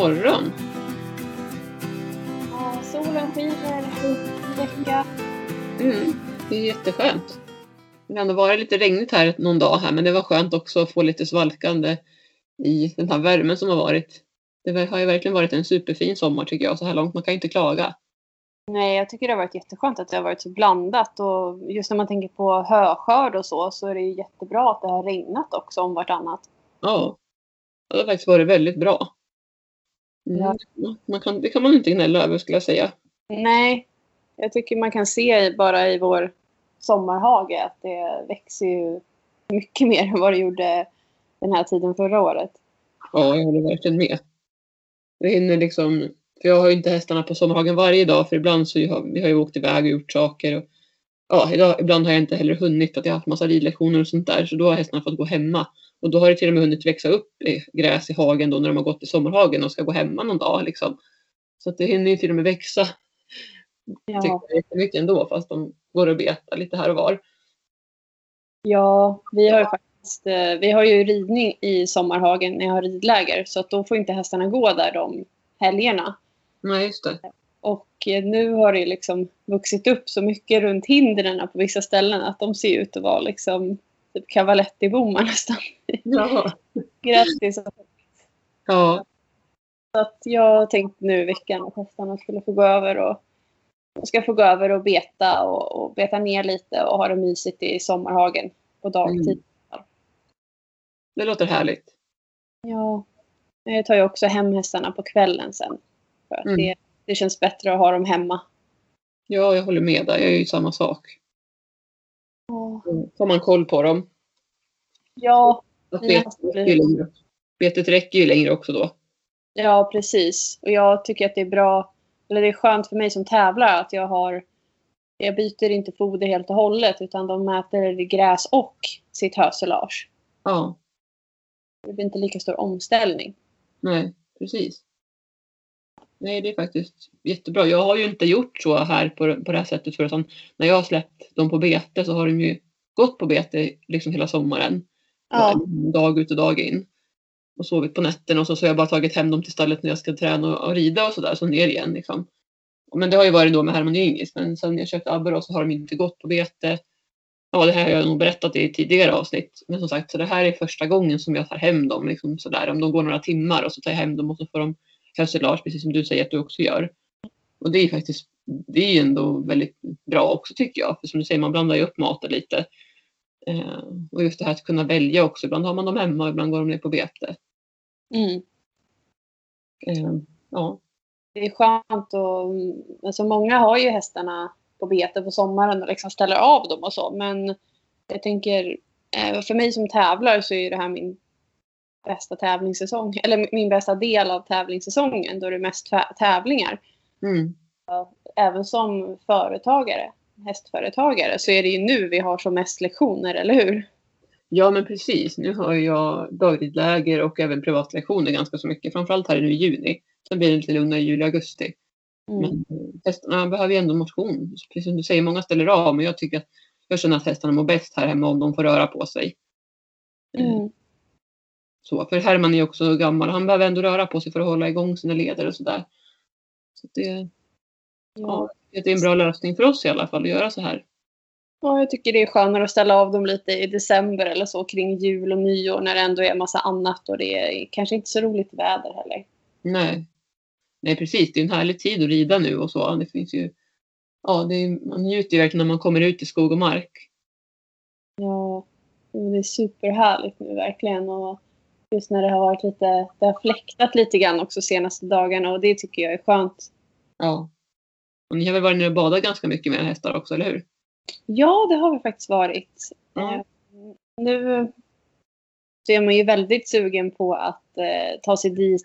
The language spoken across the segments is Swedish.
Morgon! Ja, solen skiner, vecka. Mm, det är jätteskönt. Det har varit lite regnigt här någon dag här men det var skönt också att få lite svalkande i den här värmen som har varit. Det har ju verkligen varit en superfin sommar tycker jag så här långt. Man kan ju inte klaga. Nej, jag tycker det har varit jätteskönt att det har varit så blandat och just när man tänker på höskörd och så så är det ju jättebra att det har regnat också om vartannat. Ja, det har faktiskt varit väldigt bra. Mm. Ja. Man kan, det kan man inte gnälla över skulle jag säga. Nej, jag tycker man kan se bara i vår sommarhage att det växer ju mycket mer än vad det gjorde den här tiden förra året. Ja, jag håller verkligen med. Jag hinner liksom, för jag har ju inte hästarna på sommarhagen varje dag för ibland så har vi har ju åkt iväg och gjort saker. Och, ja, idag, ibland har jag inte heller hunnit för att jag har haft massa ridlektioner och sånt där så då har hästarna fått gå hemma. Och då har det till och med hunnit växa upp i gräs i hagen då när de har gått i sommarhagen och ska gå hemma någon dag liksom. Så att det hinner ju till och med växa. Ja, Tycker jag jättemycket ändå fast de går och betar lite här och var. ja vi har ju faktiskt eh, vi har ju ridning i sommarhagen när jag har ridläger så att då får inte hästarna gå där de helgerna. Nej, just det. Och eh, nu har det liksom vuxit upp så mycket runt hindren på vissa ställen att de ser ut att vara liksom typ cavaletti-bommar nästan. Ja. Grattis. ja. Så att jag tänkte nu i veckan att hästarna skulle få gå över och ska få gå över och beta och, och beta ner lite och ha det mysigt i sommarhagen på dagtid. Det låter härligt. Ja. Jag tar ju också hem hästarna på kvällen sen. För att Mm. det, det känns bättre att ha dem hemma. Ja, jag håller med där. Jag gör ju samma sak. Då får man koll på dem. Ja, Att betet, räcker ju längre. betet räcker ju längre också då. Ja, precis. Och jag tycker att det är bra, eller det är skönt för mig som tävlar att jag har, jag byter inte foder helt och hållet utan de äter gräs och sitt hösilage. Ja, Det blir inte lika stor omställning. nej, precis. Nej, det är faktiskt jättebra. Jag har ju inte gjort så här på, på det här sättet förut. När jag har släppt dem på bete så har de ju gått på bete liksom hela sommaren. Ja, Dag ut och dag in. Och sovit på nätterna och så, så har jag bara tagit hem dem till stallet när jag ska träna och, och rida och sådär. Så ner igen liksom. Men det har ju varit då med Herman och Ingis. Men sen jag köpte Abbe då så har de inte gått på bete. Ja, det här har jag nog berättat i tidigare avsnitt. Men som sagt, så det här är första gången som jag tar hem dem. Liksom sådär. Om de går några timmar och så tar jag hem dem och så får de hösilage, precis som du säger att du också gör. Och det är faktiskt, det är ju ändå väldigt bra också tycker jag. För som du säger, man blandar ju upp maten lite. Eh, och just det här att kunna välja också. Ibland har man dem hemma och ibland går de ner på bete. mm. Eh, ja, det är skönt och alltså många har ju hästarna på bete på sommaren och liksom ställer av dem och så. Men jag tänker, eh, för mig som tävlar så är det här min bästa tävlingssäsong. Eller min bästa del av tävlingssäsongen då det är mest tä- tävlingar. mm. även som företagare, hästföretagare, så är det ju nu vi har som mest lektioner, eller hur? ja men precis. Nu har jag dagridläger och även privatlektioner ganska så mycket. Framförallt här nu i juni. Sen blir det lite lugnare i juli och augusti. Mm. Men eh, hästarna behöver ju ändå motion. Precis som du säger, många ställer av. Men jag tycker att jag känner att hästarna mår bäst här hemma om de får röra på sig. Mm. Så, för Herman är också gammal. Han behöver ändå röra på sig för att hålla igång sina leder och sådär. Så det, ja, Ja. det är en bra lösning för oss i alla fall att göra så här. ja, jag tycker det är skönare att ställa av dem lite i december eller så kring jul och nyår när det ändå är massa annat och det är kanske inte så roligt väder heller. Nej. Nej precis, det är en härlig tid att rida nu och så. Det finns ju, ja, det är, man njuter ju verkligen när man kommer ut i skog och mark. Ja, det är superhärligt nu verkligen. Och just när det har varit lite, det har fläktat lite grann också senaste dagarna och det tycker jag är skönt. Ja. Och ni har väl varit nere och badat ganska mycket med hästar också, eller hur? Ja, det har vi faktiskt varit. Ja. Eh, Nu så är man ju väldigt sugen på att eh, ta sig dit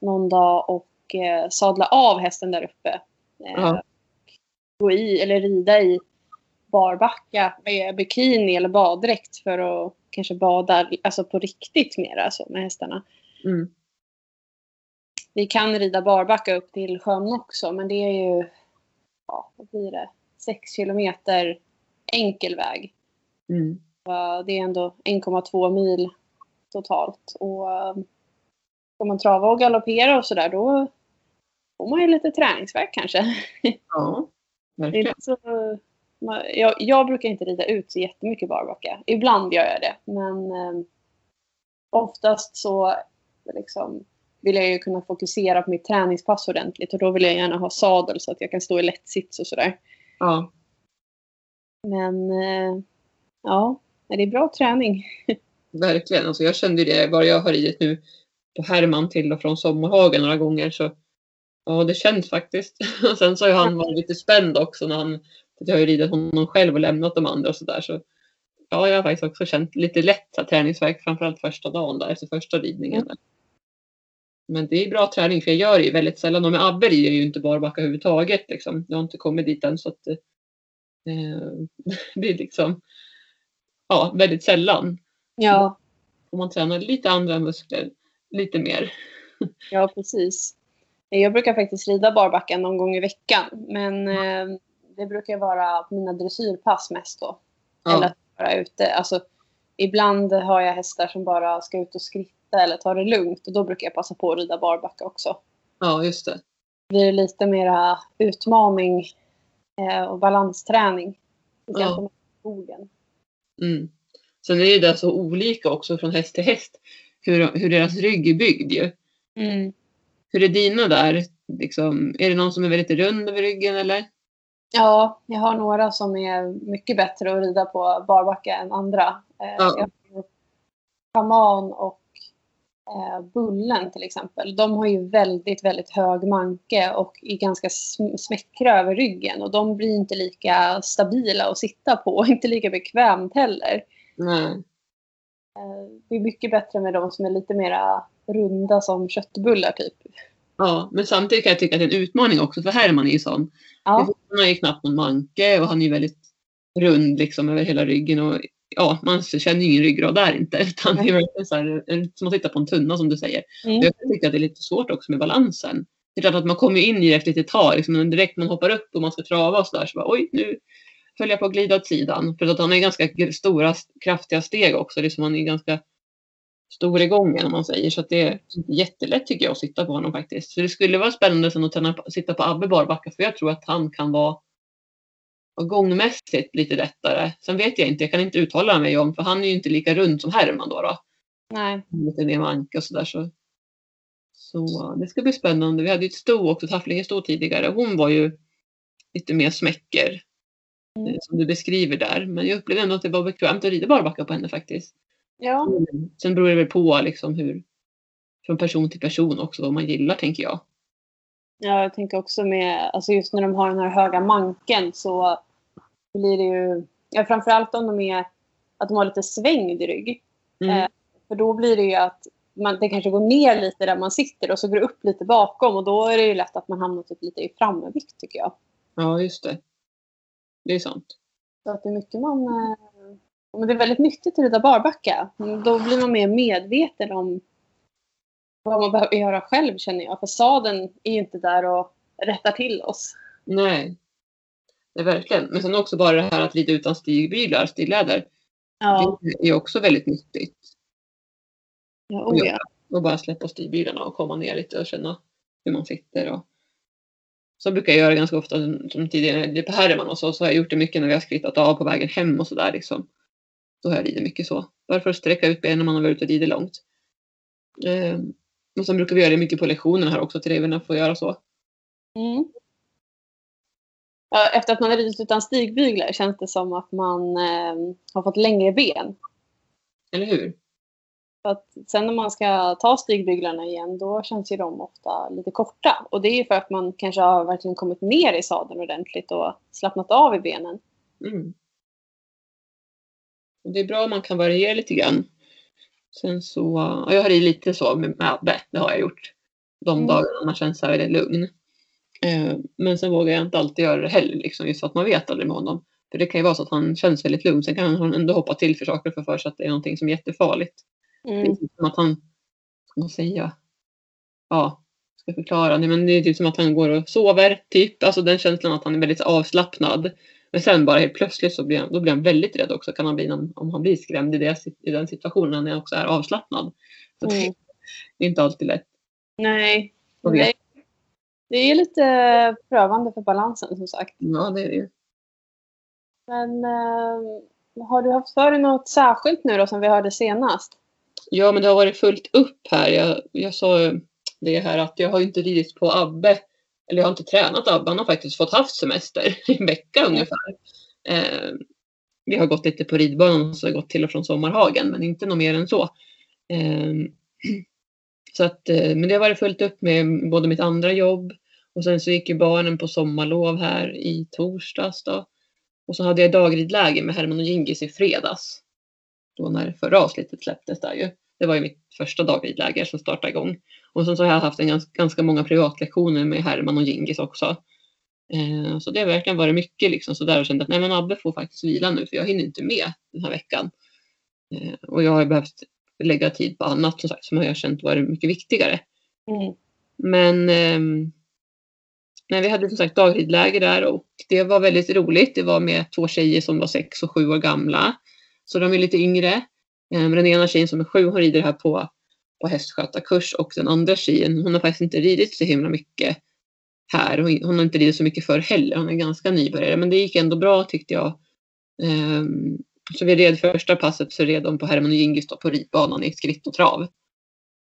någon dag och eh, sadla av hästen där uppe. Eh, Ja. Gå i eller rida i barbacka med bikini eller baddräkt för att kanske bada alltså på riktigt mer alltså, med hästarna. Mm. Vi kan rida barbacka upp till sjön också men det är ju, ja vad blir det, sex kilometer enkel väg. Mm. Det är ändå 1,2 mil totalt. Och eh, ska man trava och galoppera och sådär då får man ju lite träningsverk kanske. Ja, Det är verkligen. inte så, jag, jag brukar inte rida ut så jättemycket barbacka. Ibland gör jag det, men eh, oftast så liksom, vill jag ju kunna fokusera på mitt träningspass ordentligt och då vill jag gärna ha sadel så att jag kan stå i lätt sits och sådär. Ja, Men eh, ja, det är bra träning. verkligen. Alltså jag kände det bara jag har ridit nu på Herman till och från Sommarhagen några gånger så ja, det känns faktiskt. Och sen så har han varit lite spänd också när han, jag har ju ridit honom själv och lämnat de andra och sådär så ja, jag har faktiskt också känt lite lätt så här, träningsvärk framförallt första dagen där efter första ridningen. Där. Men det är bra träning för jag gör det ju väldigt sällan och med Abbe jag ju inte barbacka överhuvudtaget liksom. Jag har inte kommit dit än så att eh, det är liksom ja, väldigt sällan. Ja, Om man tränar lite andra muskler, lite mer. ja precis. Jag brukar faktiskt rida barbacka någon gång i veckan, men eh, det brukar vara på mina dressyrpass mest då. Eller Ja, att vara ute. Alltså, ibland har jag hästar som bara ska ut och skritta eller ta det lugnt och då brukar jag passa på att rida barbacka också. ja just det. Det blir lite mera utmaning eh, och balansträning. Ja. Mm. Sen är det så olika också från häst till häst. Hur, hur deras rygg är byggd ju. Mm. Hur är dina där? Liksom, är det någon som är väldigt rund över ryggen eller? Ja, jag har några som är mycket bättre att rida på barbacka än andra. Eh, Ja. Shaman och eh, Bullen till exempel. De har ju väldigt, väldigt hög manke och är ganska sm- smäckra över ryggen. Och de blir inte lika stabila att sitta på och inte lika bekvämt heller. Eh, det är mycket bättre med de som är lite mera runda som köttbullar typ. Ja, men samtidigt kan jag tycka att det är en utmaning också för Herman är ju sån. Ja, Han har ju knappt någon manke och han är ju väldigt rund liksom över hela ryggen. Och, ja, man känner ju ingen ryggrad där inte. Utan det är verkligen så här, som att titta på en tunna som du säger. mm. Jag tycker att det är lite svårt också med balansen. Det är klart att man kommer in i det efter ett litet tag. Liksom, men direkt man hoppar upp och man ska trava och sådär så bara oj nu höll jag på att glida åt sidan. För att han ju ganska stora, kraftiga steg också. Liksom han är ganska stor i gången om man säger. Så att det är jättelätt tycker jag att sitta på honom faktiskt. Så det skulle vara spännande sen att träna, sitta på Abbe barbacka för jag tror att han kan vara gångmässigt lite lättare. Sen vet jag inte, jag kan inte uttala mig om för han är ju inte lika rund som Herman då. då Nej. lite mer manke och sådär. Så, så det ska bli spännande. Vi hade ju ett sto också, Tafflinge sto tidigare. Hon var ju lite mer smäcker. Mm. eh, Som du beskriver där. Men jag upplevde ändå att det var bekvämt att rida barbacka på henne faktiskt. Ja, Sen beror det väl på liksom hur från person till person också vad man gillar tänker jag. Ja, jag tänker också med, alltså just när de har den här höga manken så blir det ju, ja framförallt om de är, att de har lite svängd rygg. Mm. Eh, För då blir det ju att man, det kanske går ner lite där man sitter och så går det upp lite bakom och då är det ju lätt att man hamnar typ lite i framvikt tycker jag. Ja, just det. Det är sant. Så att det är mycket man, eh, men det är väldigt nyttigt att rida barbacka. Då blir man mer medveten om vad man behöver göra själv känner jag. För sadeln är ju inte där och rättar till oss. Nej. Det är verkligen. Men sen också bara det här att rida utan stigbyglar, stigläder. Ja, Det är också väldigt nyttigt. ja, oh, ja. Och bara släppa stigbyglarna och komma ner lite och känna hur man sitter. Och... Så brukar jag göra ganska ofta som- tidigare det på Herman och så, så har jag gjort det mycket när vi har skrittat av på vägen hem och sådär liksom. Då har jag ridit mycket så. Bara för att sträcka ut benen när man har varit ute och ridit långt. Ehm, och sen brukar vi göra det mycket på lektionerna här också, till eleverna får göra så. Mm. Ja, efter att man har ridit utan stigbyglar känns det som att man eh, har fått längre ben. Eller hur? För att sen när man ska ta stigbyglarna igen då känns ju de ofta lite korta. Och det är ju för att man kanske har verkligen kommit ner i sadeln ordentligt och slappnat av i benen. Mm. Och det är bra om man kan variera lite grann. Sen så, ja, jag har ridit lite så med med Abbe, det har jag gjort. De Mm. dagarna man känns så här väldigt lugn. Eh, men sen vågar jag inte alltid göra det heller, liksom, just för att man vet aldrig med honom. För det kan ju vara så att han känns väldigt lugn, sen kan han ändå hoppa till för saker för för sig att det är någonting som är jättefarligt. Det är Mm. typ som att han, ska man säga, ja, ska förklara, Nej, men det är typ som att han går och sover, typ. Alltså den känslan att han är väldigt avslappnad. Men sen bara helt plötsligt så blir han, då blir han väldigt rädd också, kan han bli om, om han blir skrämd i, det, i den situationen när han också är avslappnad. Så Mm. det är inte alltid lätt. Nej. Nej. Det är lite prövande för balansen som sagt. Ja, det är det ju. Men eh, har du haft för dig något särskilt nu då som vi hörde senast? Ja, men det har varit fullt upp här. Jag, jag sa det här att jag har inte ridit på Abbe. Eller jag har inte tränat Abbe. Han har faktiskt fått haft semester i en vecka ungefär. Eh, vi har gått lite på ridbanan och så har gått till och från Sommarhagen. Men inte något mer än så. Eh, så att, eh, men det har varit fullt upp med både mitt andra jobb och sen så gick ju barnen på sommarlov här i torsdags då. Och så hade jag dagridläge med Herman och Gingis i fredags. Då när förra avsnittet släpptes där ju. Det var ju mitt första dagridläger som startade igång. Och sen så har jag haft en ganska, ganska många privatlektioner med Herman och Gingis också. Eh, så det har verkligen varit mycket liksom sådär och kände att nej men Abbe får faktiskt vila nu för jag hinner inte med den här veckan. Eh, och jag har behövt lägga tid på annat som sagt som jag har känt varit mycket viktigare. Mm. Men ehm, nej, vi hade som sagt dagridläger där och det var väldigt roligt. Det var med två tjejer som var sex och sju år gamla. Så de är lite yngre. Ehm, Den ena tjejen som är sju hon rider här på, på hästskötarkurs och den andra tjejen hon har faktiskt inte ridit så himla mycket här. Hon, hon har inte ridit så mycket förr heller. Hon är ganska nybörjare men det gick ändå bra tyckte jag. Ehm, så vi red första passet så red de på Herman och Gingis på ridbanan i skritt och trav.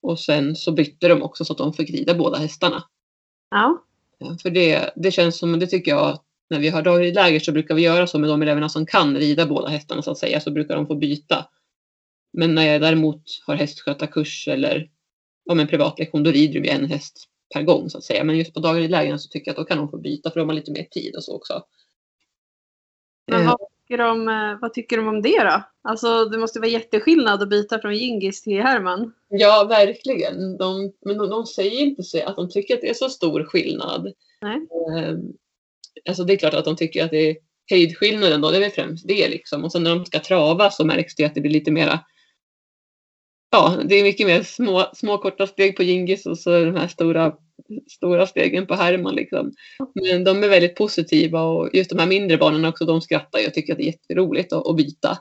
Och sen så bytte de också så att de fick rida båda hästarna. Ja. Ja, För det, det känns som, det tycker jag, när vi har dagridläger så brukar vi göra så med de eleverna som kan rida båda hästarna så att säga, så brukar de få byta. Men när jag däremot har hästskötarkurs eller om en privatlektion, då rider vi en häst per gång så att säga. Men just på dagridlägren så tycker jag att då kan de få byta för de har lite mer tid och så också. Men Eh, vad tycker, de, eh, vad tycker de om det då? Alltså det måste vara jätteskillnad att byta från Gingis till Herman. Ja, verkligen. De, men de, de säger inte så, att de tycker att det är så stor skillnad. Nej. Eh, alltså det är klart att de tycker att det är höjdskillnaden då, det är väl främst det liksom. Och sen när de ska trava så märks det att det blir lite mera Ja, det är mycket mer små, små korta steg på Gingis och så de här stora, stora stegen på Herman liksom. Men de är väldigt positiva och just de här mindre barnen också, de skrattar och tycker att det är jätteroligt att, att byta.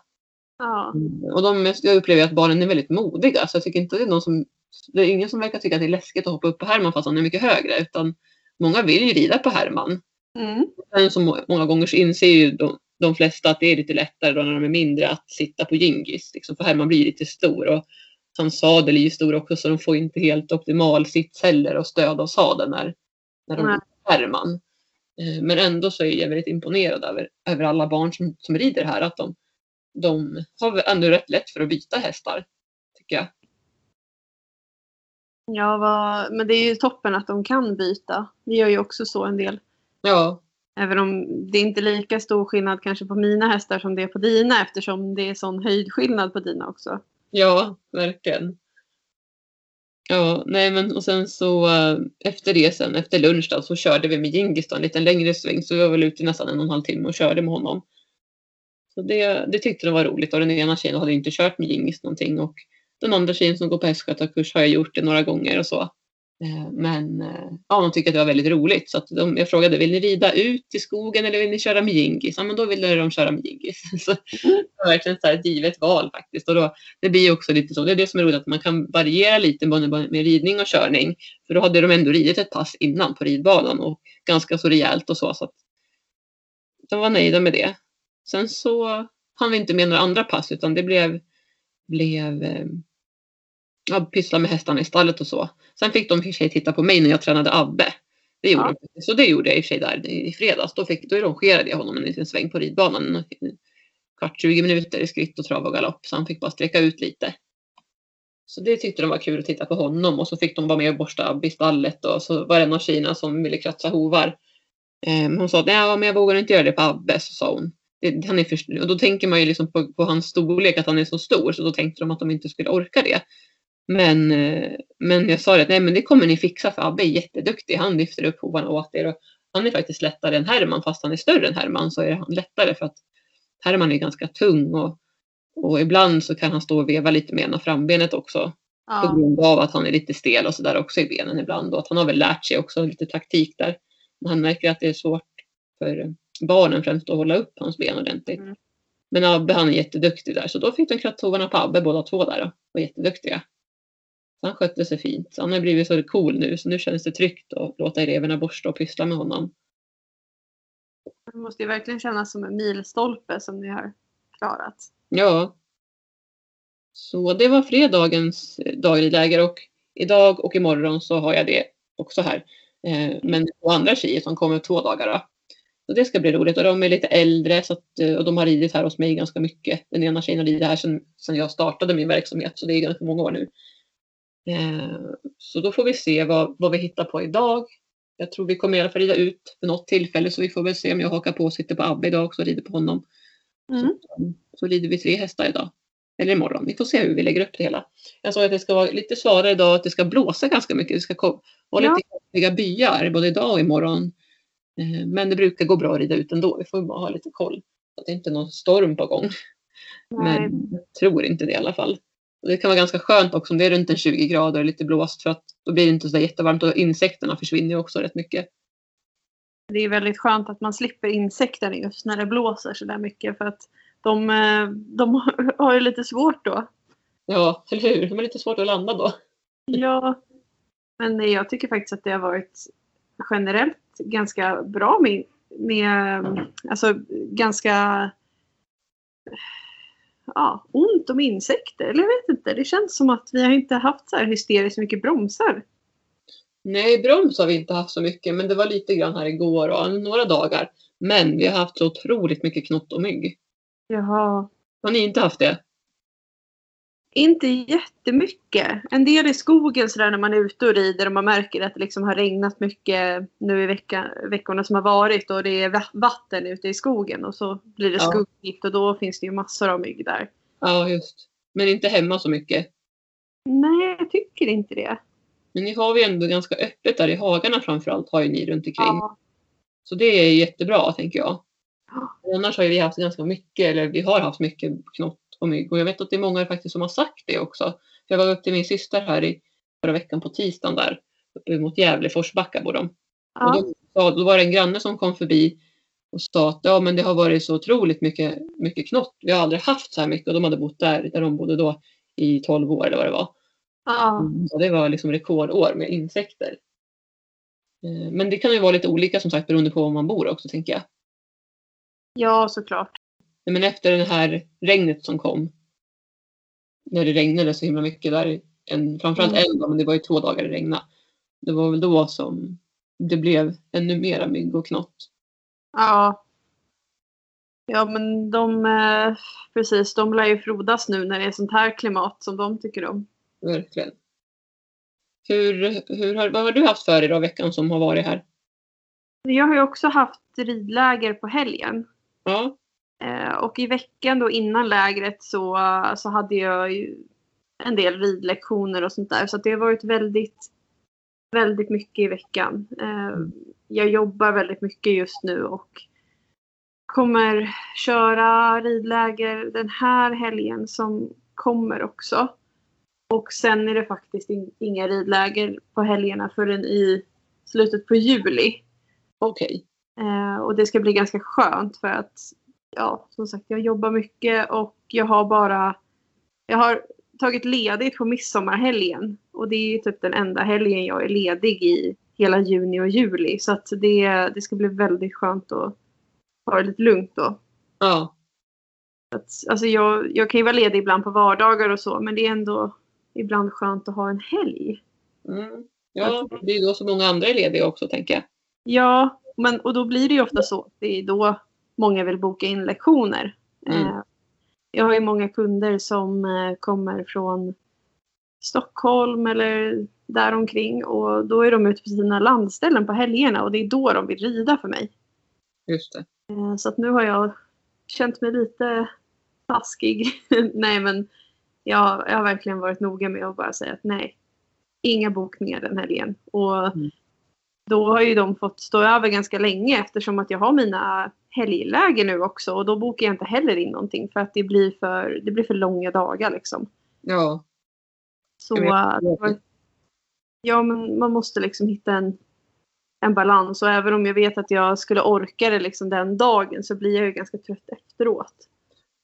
Ja. Och de, jag upplever att barnen är väldigt modiga så jag tycker inte det är någon som det är ingen som verkar tycka att det är läskigt att hoppa upp på Herman fast han är mycket högre utan många vill ju rida på Herman. Mm. Sen så må- många gånger så inser ju de, de flesta att det är lite lättare då när de är mindre att sitta på Gingis. Liksom, för Herman blir lite stor och hans sadel är ju stor också så de får inte helt optimal sits heller och stöd av sadeln när, när de på Herman. Eh, Men ändå så är jag väldigt imponerad över, över alla barn som, som rider här. Att de, de har ändå rätt lätt för att byta hästar. Tycker jag. Ja, vad, men det är ju toppen att de kan byta. Vi gör ju också så en del. Ja, Även om det är inte lika stor skillnad kanske på mina hästar som det är på dina eftersom det är sån höjdskillnad på dina också. Ja, verkligen. Ja, nej men och sen så eh, efter det sen, efter lunch då, så körde vi med Jingis en liten längre sväng. Så vi var väl ute i nästan en och en halv timme och körde med honom. Så det, det tyckte de var roligt och den ena tjejen hade inte kört med Jingis någonting och den andra tjejen som går på hästskötarkurs har jag gjort det några gånger och så. Eh, men eh, ja, de tyckte att det var väldigt roligt så att de, jag frågade vill ni rida ut i skogen eller vill ni köra med jingis? Ja, men då ville de köra med jingis. Så det var verkligen så här ett givet val faktiskt. Och då, det blir också lite så, det är det som är roligt att man kan variera lite både med ridning och körning. För då hade de ändå ridit ett pass innan på ridbanan och ganska så rejält och så. så att de var nöjda med det. Sen så hann vi inte med några andra pass utan det blev, blev eh, ja, pyssla med hästarna i stallet och så. Sen fick de i och för sig titta på mig när jag tränade Abbe. Det gjorde Ja. de. Så det gjorde jag i och för sig där i fredags. Då, fick, då rangerade jag honom en liten sväng på ridbanan. Kvart, 20 minuter i skritt och trav och galopp. Så han fick bara sträcka ut lite. Så det tyckte de var kul att titta på honom. Och så fick de vara med och borsta Abbe i stallet. Och så var det en av tjejerna som ville kratsa hovar. Eh, hon sa att nej, men jag vågar inte göra det på Abbe. Så sa hon. Det, han är för, och då tänker man ju liksom på, på hans storlek att han är så stor. Så då tänkte de att de inte skulle orka det. Men, eh, men jag sa det att nej men det kommer ni fixa för Abbe är jätteduktig. Han lyfter upp hovarna åt er. Och han är faktiskt lättare än Herman fast han är större än Herman så är han lättare för att Herman är ganska tung och, och ibland så kan han stå och veva lite med ena frambenet också. På Ja. grund av att han är lite stel och sådär också i benen ibland. Och att han har väl lärt sig också lite taktik där. Men han märker att det är svårt för barnen främst att hålla upp hans ben ordentligt. Mm. Men Abbe han är jätteduktig där så då fick de kratthovarna på Abbe båda två där och var jätteduktiga. Han skötte sig fint. Han har blivit så cool nu så nu känns det tryggt att låta eleverna borsta och pyssla med honom. Det måste ju verkligen kännas som en milstolpe som ni har klarat. Ja. Så det var fredagens dagridläger och idag och imorgon så har jag det också här. Eh, men två andra tjejer som kommer två dagar. Då. Så det ska bli roligt och de är lite äldre så att, eh, och de har ridit här hos mig ganska mycket. Den ena tjejen har ridit här sedan, sedan jag startade min verksamhet så det är ganska många år nu. Eh, så då får vi se vad, vad vi hittar på idag. Jag tror vi kommer i alla fall rida ut för något tillfälle så vi får väl se om jag hakar på och sitter på Abbe idag också och rider på honom. Mm. Så, så rider vi tre hästar idag. Eller imorgon. Vi får se hur vi lägger upp det hela. Jag sa att det ska vara lite svalare idag att det ska blåsa ganska mycket. Det ska vara ja. lite kraftiga byar både idag och imorgon. Eh, men det brukar gå bra att rida ut ändå. Vi får bara ha lite koll. Så att det inte är någon storm på gång. Nej. Men jag tror inte det i alla fall. Det kan vara ganska skönt också om det är runt en 20 grader och lite blåst för att då blir det inte så jättevarmt och insekterna försvinner ju också rätt mycket. Det är väldigt skönt att man slipper insekterna just när det blåser så där mycket för att de, eh, de har ju lite svårt då. Ja, eller hur? De har lite svårt att landa då. Ja, men jag tycker faktiskt att det har varit generellt ganska bra med, med alltså ganska ja, ont om insekter. Eller jag vet inte, det känns som att vi har inte haft så här hysteriskt mycket bromsar. Nej, broms har vi inte haft så mycket, men det var lite grann här igår och några dagar. Men vi har haft så otroligt mycket knott och mygg. Jaha. Har ni inte haft det? Inte jättemycket. En del i skogen sådär när man är ute och rider och man märker att det liksom har regnat mycket nu i vecka, veckorna som har varit och det är vatten ute i skogen och så blir det ja. skuggigt och då finns det ju massor av mygg där. Ja, just. Men inte hemma så mycket? Nej, jag tycker inte det. Men ni har ju ändå ganska öppet där i hagarna framförallt har ju ni runt omkring. Ja. Så det är jättebra tänker jag. Ja. Annars har vi haft ganska mycket, eller vi har haft mycket knott och mygg. Och jag vet att det är många faktiskt som har sagt det också. Jag var upp till min syster här i förra veckan på tisdagen där. Uppe mot Gävle, Forsbacka bor de. Ja. Och då, då var det en granne som kom förbi och sa att ja, men det har varit så otroligt mycket, mycket knott. Vi har aldrig haft så här mycket och de hade bott där, där de bodde då i 12 år eller vad det var. Ja. Så det var liksom rekordår med insekter. Eh, men det kan ju vara lite olika som sagt beroende på var man bor också tänker jag. Ja, såklart men efter det här regnet som kom. När det regnade så himla mycket där. En, framförallt mm. en dag, men det var ju två dagar det regnade. Det var väl då som det blev ännu mera mygg och knott. Ja. Ja men de, eh, precis, de lär ju frodas nu när det är sånt här klimat som de tycker om. Verkligen. Hur, hur har, vad har du haft för dig då veckan som har varit här? Jag har ju också haft ridläger på helgen. Ja. Eh, och i veckan då innan lägret så, så hade jag ju en del ridlektioner och sånt där. Så det har varit väldigt, väldigt mycket i veckan. Eh, jag jobbar väldigt mycket just nu och kommer köra ridläger den här helgen som kommer också. Och sen är det faktiskt inga ridläger på helgerna förrän i slutet på juli. Okej. Okay. Eh, och det ska bli ganska skönt för att ja, som sagt, jag jobbar mycket och jag har bara, jag har tagit ledigt på midsommarhelgen och det är typ den enda helgen jag är ledig i hela juni och juli. Så att det, det ska bli väldigt skönt att ha det lite lugnt då. Ja. Att, alltså jag, jag kan ju vara ledig ibland på vardagar och så men det är ändå ibland skönt att ha en helg. Mm. Ja, det är då så många andra är lediga också tänker jag. Ja, men, och då blir det ju ofta så. Det är då många vill boka in lektioner. Mm. Eh, jag har ju många kunder som eh, kommer från Stockholm eller däromkring och då är de ute på sina landställen på helgerna och det är då de vill rida för mig. Just det. Eh, så att nu har jag känt mig lite taskig. nej men jag, jag har verkligen varit noga med att bara säga att nej, inga bokningar den helgen. Och mm. Då har ju de fått stå över ganska länge eftersom att jag har mina helgläger nu också och då bokar jag inte heller in någonting för att det blir för, det blir för långa dagar liksom. Ja. Så ja, men man måste liksom hitta en, en balans och även om jag vet att jag skulle orka det liksom den dagen så blir jag ju ganska trött efteråt.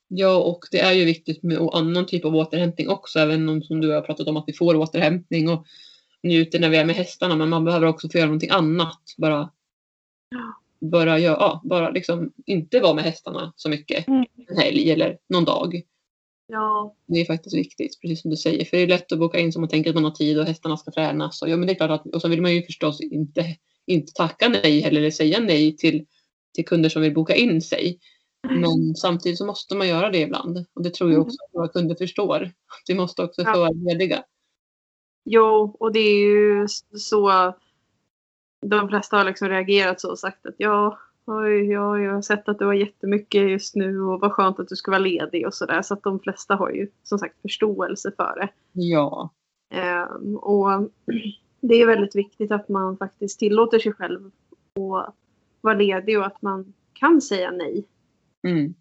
Ja, och det är ju viktigt med annan typ av återhämtning också, även om som du har pratat om att vi får återhämtning och njuter när vi är med hästarna, men man behöver också få göra någonting annat. Bara, Ja. bara, göra, ja, bara liksom inte vara med hästarna så mycket Mm. en helg eller någon dag. Ja, Det är faktiskt viktigt, precis som du säger. För det är lätt att boka in som man tänker att man har tid och hästarna ska tränas. Och, ja, men det är klart att, och så vill man ju förstås inte, inte tacka nej heller, eller säga nej till, till kunder som vill boka in sig. Men samtidigt så måste man göra det ibland. Och det tror jag också att våra kunder förstår. Att vi måste också Ja. vara lediga. Jo, och det är ju så de flesta har liksom reagerat så och sagt att ja, oj, ja, jag har sett att du har jättemycket just nu och vad skönt att du ska vara ledig och sådär. Så att de flesta har ju som sagt förståelse för det. Ja, Ehm, och det är väldigt viktigt att man faktiskt tillåter sig själv att vara ledig och att man kan säga nej. mm.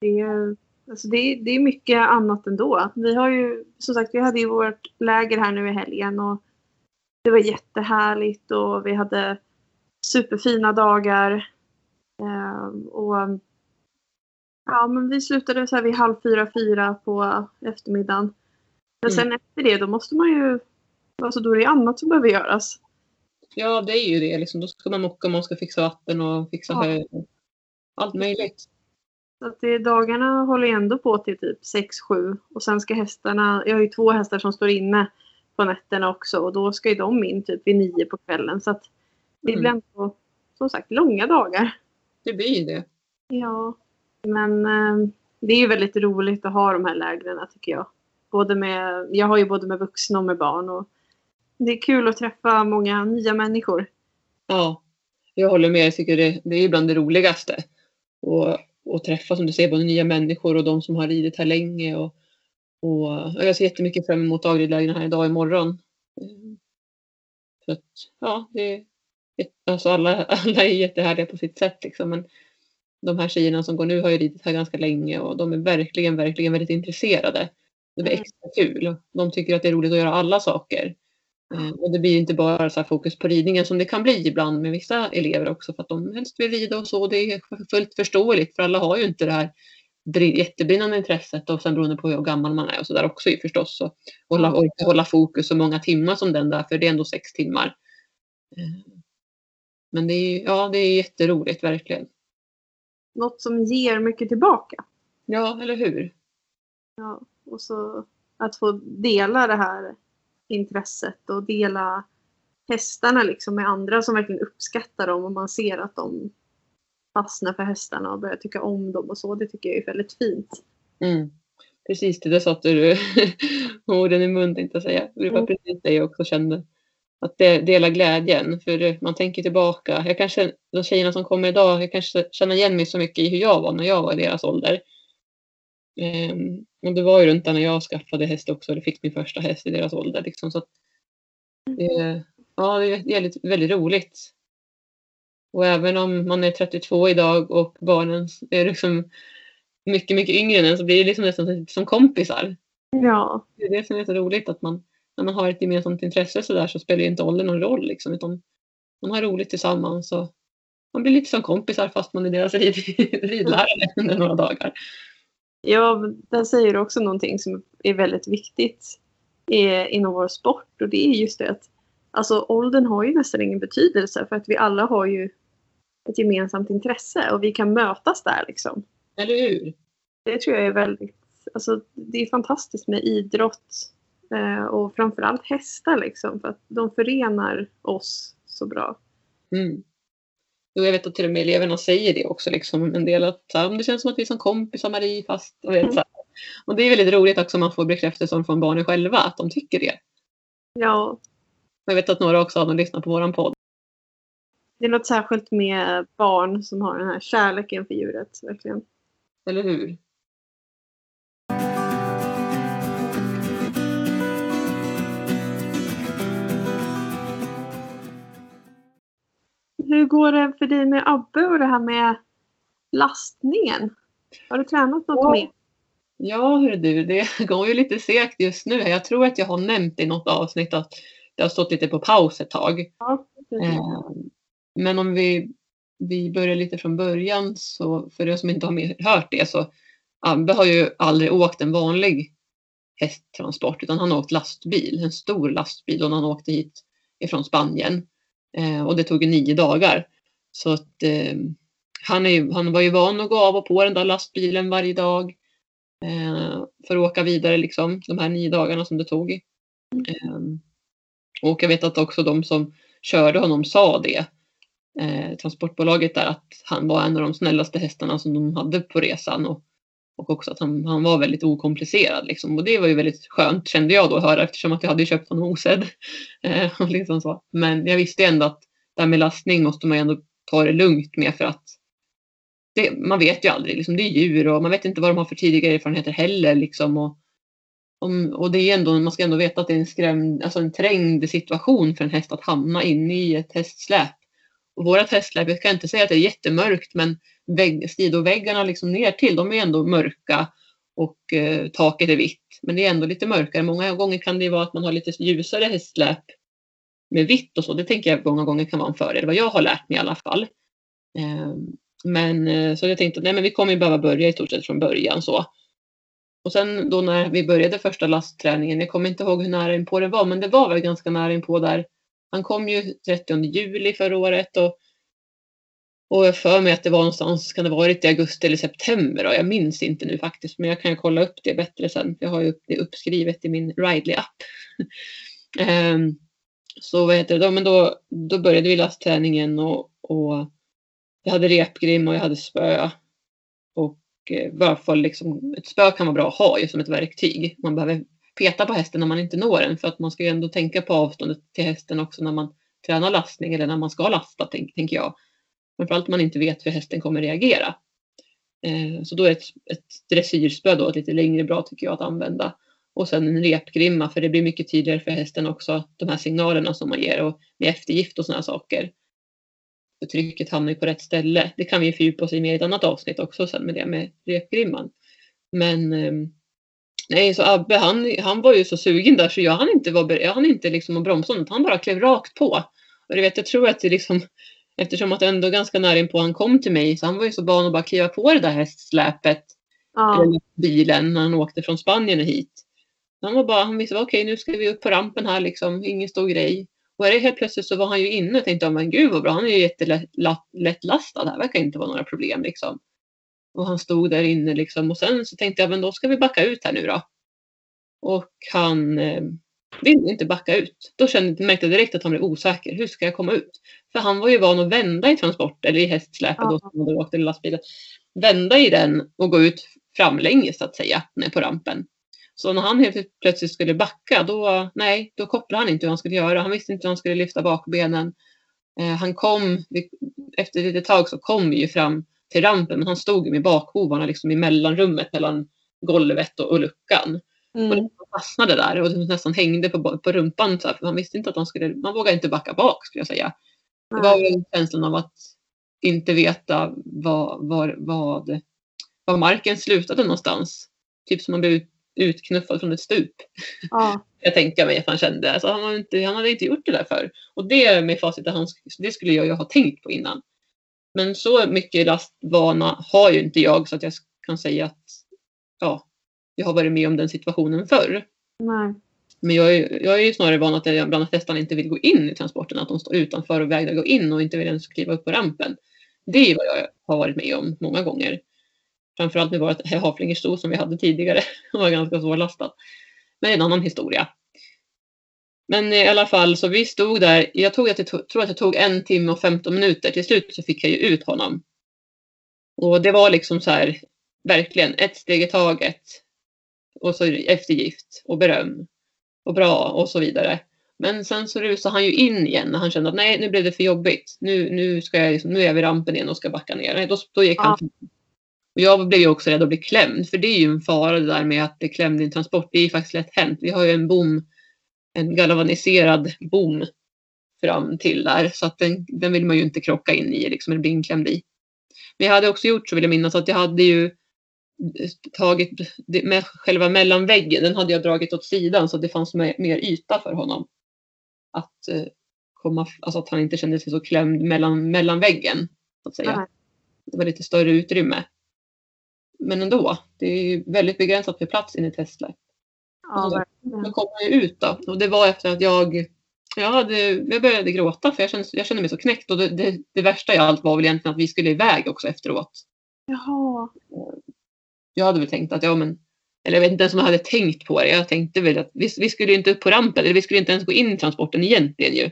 Det alltså det, är- det är mycket annat ändå. Vi har ju, som sagt, vi hade ju vårt läger här nu i helgen och det var jättehärligt och vi hade superfina dagar. Ehm, och ja, men vi slutade så här vid halv fyra, fyra på eftermiddagen. Men sen efter det, då måste man ju, alltså då är det annat som behöver göras. ja det är ju det. Liksom. Då ska man mocka, man ska fixa vatten och fixa Ja. hö. Allt möjligt. Så att det, dagarna håller ju ändå på till typ 6-7 och sen ska hästarna, jag har ju två hästar som står inne på nätterna också och då ska ju de in typ vid 9 på kvällen så att det Mm. blir ändå som sagt långa dagar. Det blir ju det. Ja, men eh, det är ju väldigt roligt att ha de här lägren tycker jag. Både med, jag har ju både med vuxna och med barn och det är kul att träffa många nya människor. Ja, jag håller med. Jag tycker det, det är bland det roligaste. Och, och träffa, som du säger, både nya människor och de som har ridit här länge. Och, och, och jag ser jättemycket fram emot dagliglägren här idag imorgon. Eh, Så att, ja, det alltså alla, alla är jättehärliga på sitt sätt. Liksom. Men de här tjejerna som går nu har ju ridit här ganska länge och de är verkligen, verkligen väldigt intresserade. Det blir Mm. extra kul. De tycker att det är roligt att göra alla saker. Eh, Och det blir inte bara så här fokus på ridningen som det kan bli ibland med vissa elever också för att de helst vill rida och så. Det är fullt förståeligt för alla har ju inte det här bri- jättebrinnande intresset och sen beroende på hur gammal man är och så där också ju förstås. Och hålla, orka hålla fokus så många timmar som den där för det är ändå sex timmar. Eh, Men det är, ja, det är jätteroligt verkligen. Något som ger mycket tillbaka. Ja, eller hur? Ja, och så att få dela det här intresset och dela hästarna liksom med andra som verkligen uppskattar dem och man ser att de fastnar för hästarna och börjar tycka om dem och så. Det tycker jag är väldigt fint. Mm. Precis, det där satte du orden i mun tänkte jag säga. Det var Mm. precis det jag också kände. Att de, dela glädjen, för man tänker tillbaka. Jag kanske, de tjejerna som kommer idag, jag kanske känner igen mig så mycket i hur jag var när jag var i deras ålder. Ehm, och det var ju runt där när jag skaffade häst också, eller fick min första häst i deras ålder. Liksom, så att det, ja, det är väldigt, väldigt roligt. Och även om man är 32 idag och barnen är liksom mycket, mycket yngre än en så blir det liksom nästan som kompisar. Ja, Det är det som är så roligt att man, när man har ett gemensamt intresse så där så spelar ju inte åldern någon roll liksom, utan man har roligt tillsammans och man blir lite som kompisar fast man är deras rid, ridlärare under några dagar. Ja där säger också någonting som är väldigt viktigt inom vår sport och det är just det att alltså åldern har ju nästan ingen betydelse för att vi alla har ju ett gemensamt intresse och vi kan mötas där liksom. Eller hur? Det tror jag är väldigt, alltså det är fantastiskt med idrott eh, och framförallt hästar liksom för att de förenar oss så bra. Mm. Jo, jag vet att till och med eleverna säger det också. Liksom, en del att så här, "Om det känns som att vi är som kompisar Marie fast... Och, vet, så här. och det är väldigt roligt också om man får bekräftelse från barnen själva att de tycker det. Ja, Jag vet att några också har lyssnat på våran podd. det är något särskilt med barn som har den här kärleken för djuret verkligen. Eller hur? Hur går det för dig med Abbe och det här med lastningen? Har du tränat något Ja. mer? Ja, hur du, det går ju lite segt just nu. Jag tror att jag har nämnt i något avsnitt att det har stått lite på paus ett tag. Ja. Eh, Men om vi, vi börjar lite från början så för er som inte har hört det så Abbe har ju aldrig åkt en vanlig hästtransport utan han har åkt lastbil, en stor lastbil och han åkte hit ifrån Spanien. Eh, och det tog ju nio dagar. Så att eh, han, är, han var ju van att gå av och på den där lastbilen varje dag. Eh, för att åka vidare liksom de här nio dagarna som det tog. Eh, och jag vet att också de som körde honom sa det. Eh, transportbolaget där att han var en av de snällaste hästarna som de hade på resan. Och, och också att han, han var väldigt okomplicerad. Liksom. Och det var ju väldigt skönt kände jag då att höra eftersom att jag hade köpt honom osedd. Eh, liksom så. Men jag visste ändå att det här med lastning måste man ju ändå ta det lugnt med för att det, man vet ju aldrig. Liksom, det är djur och man vet inte vad de har för tidigare erfarenheter heller. Liksom, och, om, och det är ändå, man ska ändå veta att det är en, skrämd, alltså en trängd situation för en häst att hamna inne i ett hästsläp våra vårat hästsläp, jag kan inte säga att det är jättemörkt men vägg, sidoväggarna liksom ner till de är ändå mörka och eh, taket är vitt. Men det är ändå lite mörkare. Många gånger kan det vara att man har lite ljusare hästsläp med vitt och så. Det tänker jag många gånger kan vara en fördel. Vad jag har lärt mig i alla fall. Eh, men eh, så jag tänkte att vi kommer ju behöva börja i stort sett från början så. Och sen då när vi började första lastträningen, jag kommer inte ihåg hur nära inpå det var, men det var väl ganska nära inpå där. Han kom ju 30 juli förra året och, och jag för mig att det var någonstans, kan det varit i augusti eller september Och Jag minns inte nu faktiskt, men jag kan ju kolla upp det bättre sen. Jag har ju det uppskrivet i min Ridley-app. um, så vad heter det, då, men då, då började vi lastträningen och, och jag hade repgrim och jag hade spö. Och eh, varför liksom, ett spö kan vara bra att ha ju som ett verktyg. Man behöver peta på hästen när man inte når den för att man ska ju ändå tänka på avståndet till hästen också när man tränar lastning eller när man ska lasta tänk, tänker jag. Framförallt om man inte vet hur hästen kommer reagera. Eh, så då är ett, ett dressyrspö då ett lite längre bra tycker jag att använda. Och sen en repgrimma för det blir mycket tydligare för hästen också de här signalerna som man ger och med eftergift och sådana saker för trycket hamnar ju på rätt ställe. Det kan vi fördjupa oss i mer i ett annat avsnitt också sen med det med repgrimman. Men ehm, nej, så Abbe han, han var ju så sugen där så jag hann inte, var, jag hann inte liksom att bromsa honom. Han bara klev rakt på. Och du vet, jag tror att det liksom eftersom att ändå ganska nära in på han kom till mig så han var ju så van att bara kliva på det där hästsläpet. Ja. Eller bilen när han åkte från Spanien och hit. Han var bara, han visste okej okay, nu ska vi upp på rampen här liksom, ingen stor grej. Och är det helt plötsligt så var han ju inne och tänkte, men gud vad bra, han är ju jättelättlastad, det här verkar inte vara några problem liksom. Och han stod där inne liksom och sen så tänkte jag, men då ska vi backa ut här nu då. Och han eh, ville inte backa ut. Då kände, märkte jag direkt att han blev osäker. Hur ska jag komma ut? För han var ju van att vända i transport eller i hästsläpet ja. då som hade åkt i lastbilen. Vända i den och gå ut framlänges så att säga, ner på rampen. Så när han helt plötsligt skulle backa, då, nej, då kopplade han inte hur han skulle göra. Han visste inte hur han skulle lyfta bakbenen. Eh, han kom, efter ett litet tag så kom vi ju fram till rampen, men han stod med bakhovarna liksom i mellanrummet mellan golvet och, och luckan. Mm. Och det fastnade där och det nästan hängde på, på rumpan. Så här, för han visste inte att han skulle, man vågade inte backa bak skulle jag säga. Det var väl känslan av att inte veta vad, vad, vad, vad marken slutade någonstans. Typ som man blev utknuffad från ett stup. Ja. jag tänker mig att han kände. Alltså, han, inte, han hade inte gjort det där förr. Och det med facit han, det skulle jag ju ha tänkt på innan. Men så mycket lastvana har ju inte jag så att jag kan säga att ja, jag har varit med om den situationen förr. Nej. Men jag är, jag är ju snarare van att jag bland hästarna inte vill gå in i transporten, att de står utanför och vägrar gå in och inte vill ens kliva upp på rampen. Det är vad jag har varit med om många gånger. Framförallt med vårt haflingersto som vi hade tidigare. Det var ganska svårlastat. Men en annan historia. Men i alla fall så vi stod där. Jag tog tog, tror att det tog en timme och 15 minuter. Till slut så fick jag ju ut honom. Och det var liksom så här verkligen ett steg i taget. Och så eftergift och beröm och bra och så vidare. Men sen så rusade han ju in igen när han kände att nej, nu blev det för jobbigt. Nu, nu, ska jag, liksom, nu är jag vid rampen igen och ska backa ner. Nej, då, då gick ja. han och jag blev ju också rädd att bli klämd, för det är ju en fara det där med att bli klämd i en transport. Det är ju faktiskt lätt hänt. Vi har ju en bom, en galvaniserad bom fram till där, så att den, den vill man ju inte krocka in i liksom, eller bli inklämd i. Men jag hade också gjort så vill jag minnas att jag hade ju tagit med själva mellanväggen, den hade jag dragit åt sidan så att det fanns mer, mer yta för honom. Att eh, komma, alltså att han inte kände sig så klämd mellan, mellan väggen. Så att säga. Det var lite större utrymme. men ändå. Det är väldigt begränsat för plats in i testsläpp. Ja, verkligen. kom jag ut då. Och det var efter att jag, jag, hade, jag började gråta för jag kände, jag kände mig så knäckt. Och det, det, det värsta i allt var väl egentligen att vi skulle iväg också efteråt. Jaha. Jag hade väl tänkt att, ja men, eller jag vet inte ens om jag hade tänkt på det. Jag tänkte väl att vi, vi skulle ju inte upp på rampen, eller vi skulle inte ens gå in i transporten egentligen ju.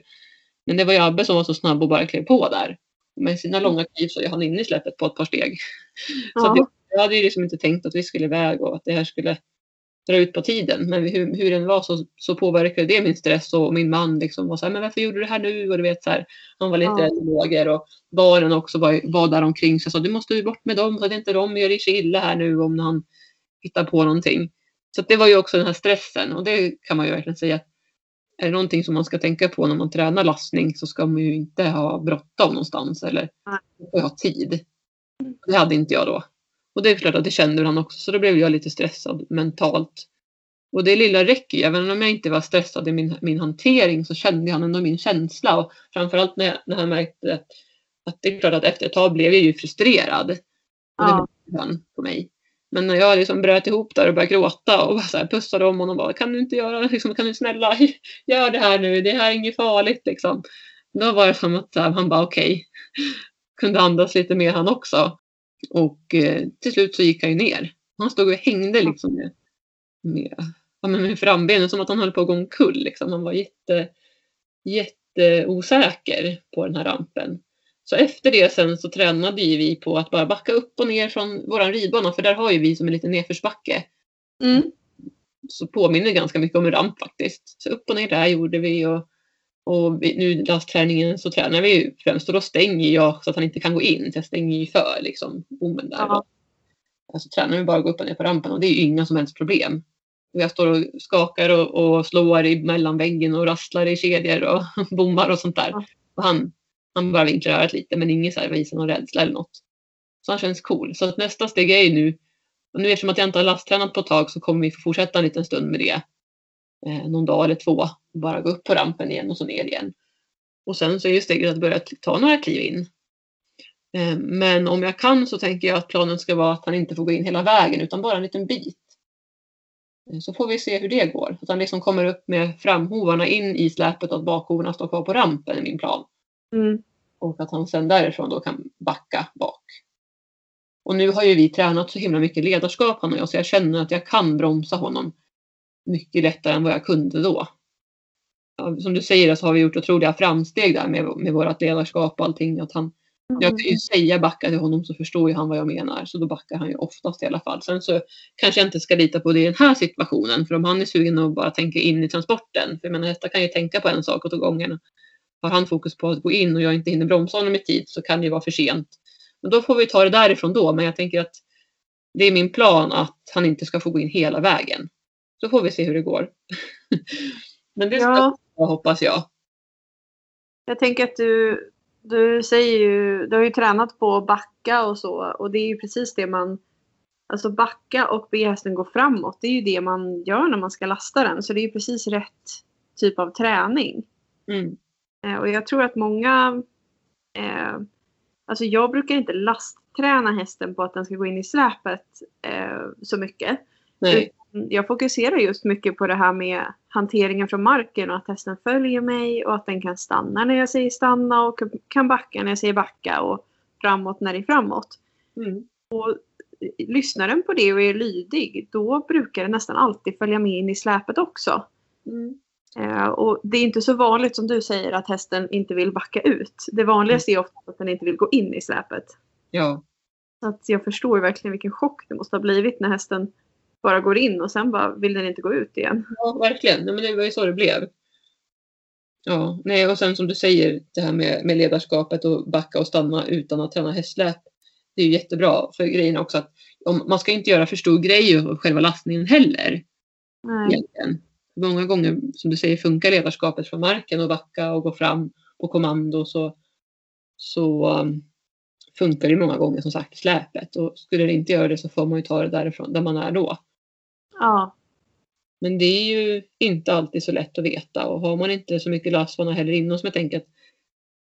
Men det var ju Abbe som var så snabb och bara klev på där. Med sina långa kliv så är han inne i släppet på ett par steg. Så Ja. jag, jag hade ju liksom inte tänkt att vi skulle iväg och att det här skulle dra ut på tiden. Men hur, hur den var så, så påverkade det min stress och min man liksom var så här, men varför gjorde du det här nu? Och du vet så här, han var lite Ja. rädd och barnen också var, var där omkring. Så jag sa, du måste ju bort med dem så att inte de gör sig illa här nu om han hittar på någonting. Så det var ju också den här stressen och det kan man ju verkligen säga. Är det någonting som man ska tänka på när man tränar lastning så ska man ju inte ha bråttom någonstans eller ha tid. Det hade inte jag då. Och det är klart att det kände han också så då blev jag lite stressad mentalt. Och det lilla räcker. Även om jag inte var stressad i min, min hantering så kände han ändå min känsla. Och framförallt när, jag- när han märkte att, att det är klart att efter ett tag blev jag ju frustrerad. Och det Ja. blev han på mig. Men när jag liksom bröt ihop där och började gråta och bara så här pussade om honom och bara kan du inte göra liksom, kan du snälla gör det här nu, det här är inget farligt liksom. Då var det som att här, han bara okej. Kunde andas lite mer han också. Och eh, till slut så gick han ju ner. Han stod och hängde liksom med, med, ja, med frambenen som att han höll på att gå omkull. Liksom. Han var jätte, jätteosäker på den här rampen. Så efter det sen så tränade ju vi på att bara backa upp och ner från våran ridbana för där har ju vi som en liten nedförsbacke. Mm. Så påminner ganska mycket om en ramp faktiskt. Så upp och ner där gjorde vi och, och nu lastträningen så tränar vi ju främst och då stänger jag så att han inte kan gå in. Så jag stänger ju för liksom bommen där. Ja. Alltså tränar vi bara att gå upp och ner på rampen och det är ju inga som helst problem. Jag står och skakar och, och slår i mellan väggen och rasslar i kedjor och bommar och sånt där. Ja. Och han, han bara vinklar örat lite men ingen så här visar någon rädsla eller något. Så han känns cool. Så att nästa steg är ju nu, och nu eftersom att jag inte har lasttränat på ett tag så kommer vi få fortsätta en liten stund med det. Eh, någon dag eller två. Bara gå upp på rampen igen och så ner igen. Och sen så är ju steget att börja ta några kliv in. Eh, Men om jag kan så tänker jag att planen ska vara att han inte får gå in hela vägen utan bara en liten bit. Eh, Så får vi se hur det går. Att han liksom kommer upp med framhovarna in i släpet och att bakhovarna står kvar på rampen är min plan. Mm. Och att han sen därifrån då kan backa bak. Och nu har ju vi tränat så himla mycket ledarskap han och jag så jag känner att jag kan bromsa honom mycket lättare än vad jag kunde då. Som du säger så har vi gjort otroliga framsteg där med, med vårt ledarskap och allting. Att han, jag kan ju säga backa till honom så förstår ju han vad jag menar. Så då backar han ju oftast i alla fall. Sen så kanske jag inte ska lita på det i den här situationen. För om han är sugen att bara tänka in i transporten. För jag menar hästar kan ju tänka på en sak åt gången. Har han fokus på att gå in och jag inte hinner bromsa honom i tid så kan det ju vara för sent. Men då får vi ta det därifrån då. Men jag tänker att det är min plan att han inte ska få gå in hela vägen. Så får vi se hur det går. Men det ska Ja, jag hoppas jag. jag tänker att du, du säger ju, du har ju tränat på att backa och så och det är ju precis det man, alltså backa och be hästen gå framåt, det är ju det man gör när man ska lasta den. Så det är ju precis rätt typ av träning. Mm. Eh, och jag tror att många, eh, alltså jag brukar inte lastträna hästen på att den ska gå in i släpet eh, så mycket. Nej. Jag fokuserar just mycket på det här med hanteringen från marken och att hästen följer mig och att den kan stanna när jag säger stanna och kan backa när jag säger backa och framåt när det är framåt. Mm. Lyssnar den på det och är lydig då brukar den nästan alltid följa med in i släpet också. Mm. Eh, och det är inte så vanligt som du säger att hästen inte vill backa ut. Det vanligaste är ofta att den inte vill gå in i släpet. Ja. Så att jag förstår verkligen vilken chock det måste ha blivit när hästen bara går in och sen bara vill den inte gå ut igen. Ja, verkligen. Nej, men det var ju så det blev. Ja, nej, och sen som du säger, det här med, med ledarskapet och backa och stanna utan att träna hästsläp. Det är ju jättebra. För grejen är också att om, man ska inte göra för stor grej av själva lastningen heller. Nej. Egentligen. Många gånger, som du säger, funkar ledarskapet från marken och backa och gå fram på kommando så, så um, funkar det många gånger som sagt släpet. Och skulle det inte göra det så får man ju ta det därifrån, där man är då. Ja. Men det är ju inte alltid så lätt att veta och har man inte så mycket lastvana heller inom som jag tänker att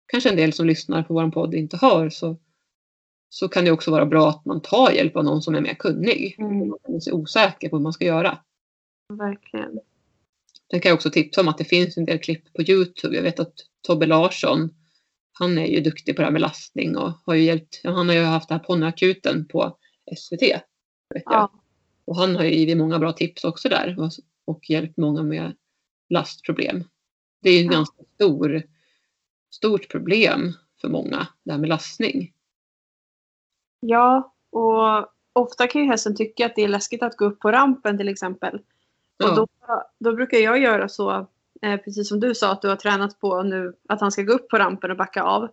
kanske en del som lyssnar på vår podd inte har så så kan det också vara bra att man tar hjälp av någon som är mer kunnig. Mm. Man är osäker på hur man ska göra. Verkligen. Sen kan jag också tipsa om att det finns en del klipp på Youtube. Jag vet att Tobbe Larsson, han är ju duktig på det här med lastning och har ju hjälpt, han har ju haft det här ponnyakuten på SVT. Vet jag. Och han har ju givit många bra tips också där och, och hjälpt många med lastproblem. Det är ju ett Ja. ganska stor, stort problem för många, det här med lastning. Ja, och ofta kan ju hästen tycka att det är läskigt att gå upp på rampen till exempel. Ja. Och då, då brukar jag göra så, eh, precis som du sa att du har tränat på nu, att han ska gå upp på rampen och backa av.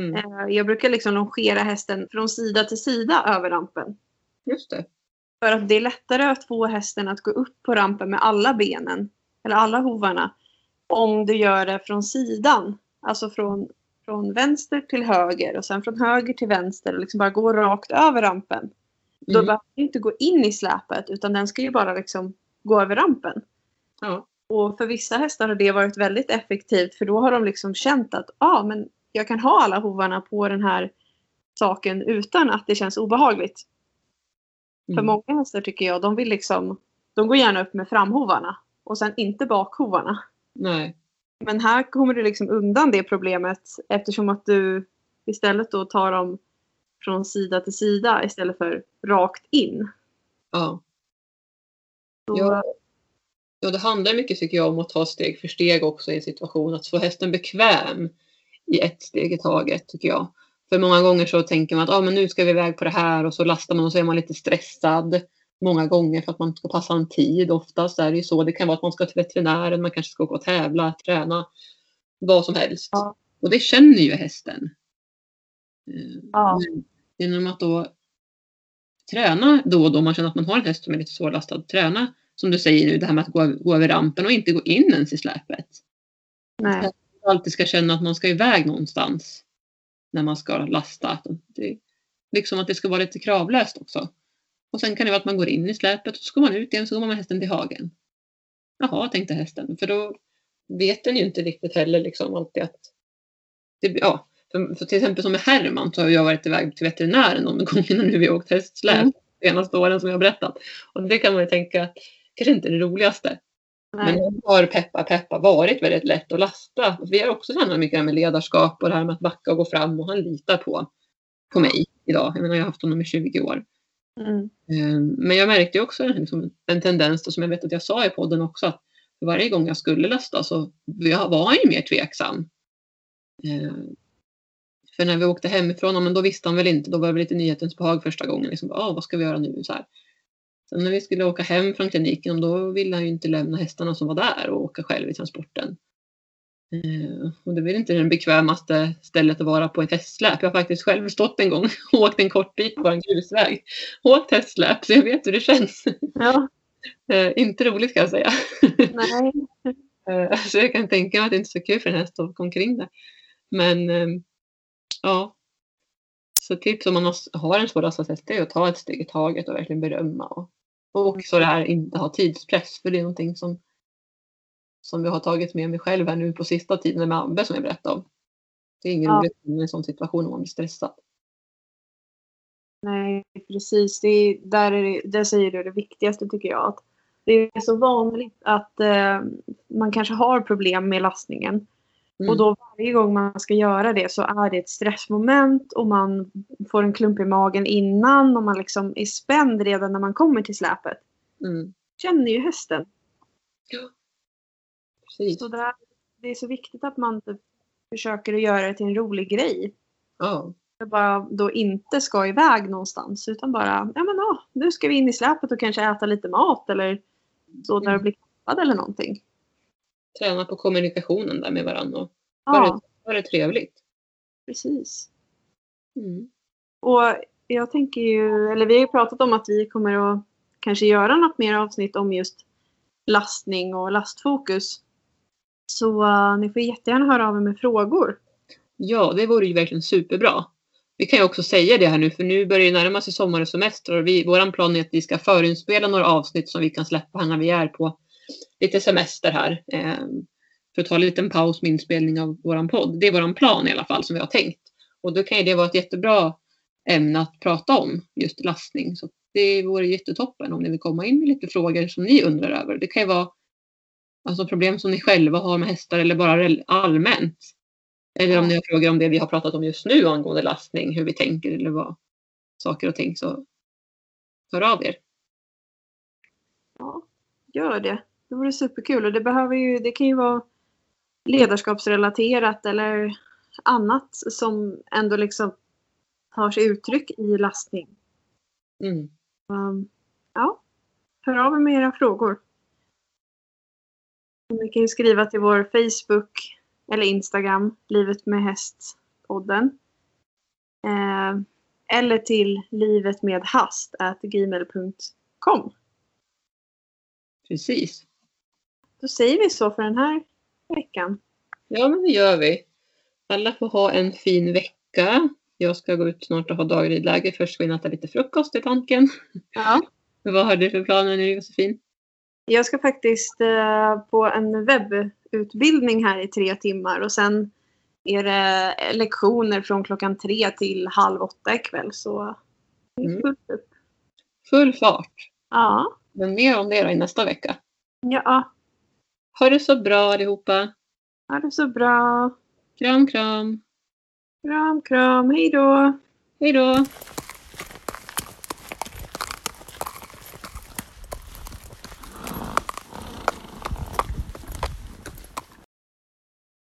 Mm, Eh, jag brukar liksom longera hästen från sida till sida över rampen. just det. För att det är lättare att få hästen att gå upp på rampen med alla benen, eller alla hovarna, om du gör det från sidan. Alltså från, från vänster till höger och sen från höger till vänster och liksom bara gå rakt över rampen. Då Mm, behöver du inte gå in i släpet utan den ska ju bara liksom gå över rampen. ja. Och för vissa hästar har det varit väldigt effektivt för då har de liksom känt att ah, men jag kan ha alla hovarna på den här saken utan att det känns obehagligt. För Mm. många hästar tycker jag, de vill liksom, de går gärna upp med framhovarna och sen inte bakhovarna. Nej. Men här kommer du liksom undan det problemet eftersom att du istället då tar dem från sida till sida istället för rakt in. Ja. Så, Ja. Ja, det handlar mycket tycker jag om att ta steg för steg också i en situation. Att få hästen bekväm i ett steg i taget tycker jag. För många gånger så tänker man att ah, men nu ska vi iväg på det här och så lastar man och så är man lite stressad. Många gånger för att man ska passa en tid. Oftast är det ju så. Det kan vara att man ska till veterinären, man kanske ska åka och tävla, träna. Vad som helst. Ja. Och det känner ju hästen. Eh, Ja. men Genom att då träna då och då, om man känner att man har en häst som är lite svårlastad, träna som du säger nu, det här med att gå, gå över rampen och inte gå in ens i släpet. nej. Alltid ska känna att man ska iväg någonstans när man ska lasta. Att Det, liksom att det ska vara lite kravlöst också. Och sen kan det vara att man går in i släpet och så går man ut igen så går man med hästen till hagen. Jaha, tänkte hästen. För då vet den ju inte riktigt heller liksom alltid att... Det, ja, för, för till exempel som med Herman så har jag varit iväg till veterinären de gångerna nu vi åkt hästsläp Mm. de senaste åren som jag har berättat. Och det kan man ju tänka kanske inte är det roligaste. Men det har peppa peppa varit väldigt lätt att lasta. Vi har också tränat mycket det här med ledarskap och det här med att backa och gå fram och han litar på, på mig idag. Jag menar jag har haft honom i 20 år. Mm. Eh, Men jag märkte också liksom en tendens som jag vet att jag sa i podden också att varje gång jag skulle lasta så var han ju mer tveksam. Eh, För när vi åkte hemifrån, men då visste han väl inte, då var det lite nyhetens behag första gången. Liksom, ah, vad ska vi göra nu? Så här. Sen när vi skulle åka hem från kliniken, då ville han ju inte lämna hästarna som var där och åka själv i transporten. Eh, och det är väl inte det bekvämaste stället att vara på ett hästsläp. Jag har faktiskt själv stått en gång och åkt en kort bit på en grusväg. Åkt hästsläp, så jag vet hur det känns. Ja, Eh, inte roligt kan jag säga. nej. Eh, så jag kan tänka mig att det inte är så kul för en häst att åka omkring där. Men eh, ja. Så tips om man har- har en svår häst det är att ta ett steg i taget och verkligen berömma. Och, och också det här inte ha tidspress. För det är någonting som, som vi har tagit med mig själv här nu på sista tiden med Abbe som jag berättade om. Det är ingen Ja. roligt i en sån situation om man blir stressad. Nej, precis. Det är, där, är det, där säger du det viktigaste tycker jag. Att det är så vanligt att eh, man kanske har problem med lastningen. Mm. Och då varje gång man ska göra det så är det ett stressmoment och man får en klump i magen innan och man liksom är spänd redan när man kommer till släpet. Mm. Känner ju hästen. Precis. Så där, det är så viktigt att man typ försöker att göra det till en rolig grej. Ja. Jag bara då inte ska iväg någonstans utan bara, ja men ja, nu ska vi in i släpet och kanske äta lite mat eller så när det Mm. blir klappad eller någonting. Träna på kommunikationen där med varandra och Ja, det, ha det trevligt. precis. Mm. Och jag tänker ju, eller vi har ju pratat om att vi kommer att kanske göra något mer avsnitt om just lastning och lastfokus. Så uh, ni får jättegärna höra av er med frågor. Ja, det vore ju verkligen superbra. Vi kan ju också säga det här nu, för nu börjar det närma sig sommar och semester och vi, våran plan är att vi ska förinspela några avsnitt som vi kan släppa här när vi är på lite semester här. Eh, för att ta en liten paus med inspelning av våran podd. Det är våran plan i alla fall som vi har tänkt. Och då kan ju det vara ett jättebra ämne att prata om, just lastning. Så det vore jättetoppen om ni vill komma in med lite frågor som ni undrar över. Det kan ju vara alltså problem som ni själva har med hästar eller bara allmänt. Eller om ni har frågor om det vi har pratat om just nu angående lastning, hur vi tänker eller vad saker och ting så hör av er. Ja, gör det. Det vore superkul och det behöver ju, det kan ju vara ledarskapsrelaterat eller annat som ändå liksom tar sig uttryck i lastning. Mm. Um, ja, hör av er med era frågor. Ni kan ju skriva till vår Facebook eller Instagram, Livet med häst-podden. Eh, eller till livetmedhast.gmail.com. Precis. Då säger vi så för den här veckan. Ja, men det gör vi. Alla får ha en fin vecka. Jag ska gå ut snart och ha dagridläger. Först in och äta lite frukost i tanken. Ja. Vad har du för planer nu Josefin? Jag ska faktiskt eh, på en webbutbildning här i tre timmar och sen är det lektioner från klockan tre till halv åtta ikväll. Så Mm. fullt upp. Full fart. Ja. Men mer om det då i nästa vecka. Ja, Ha det så bra allihopa. ha det så bra. Kram, kram. Kram, kram. Hej då. Hej då.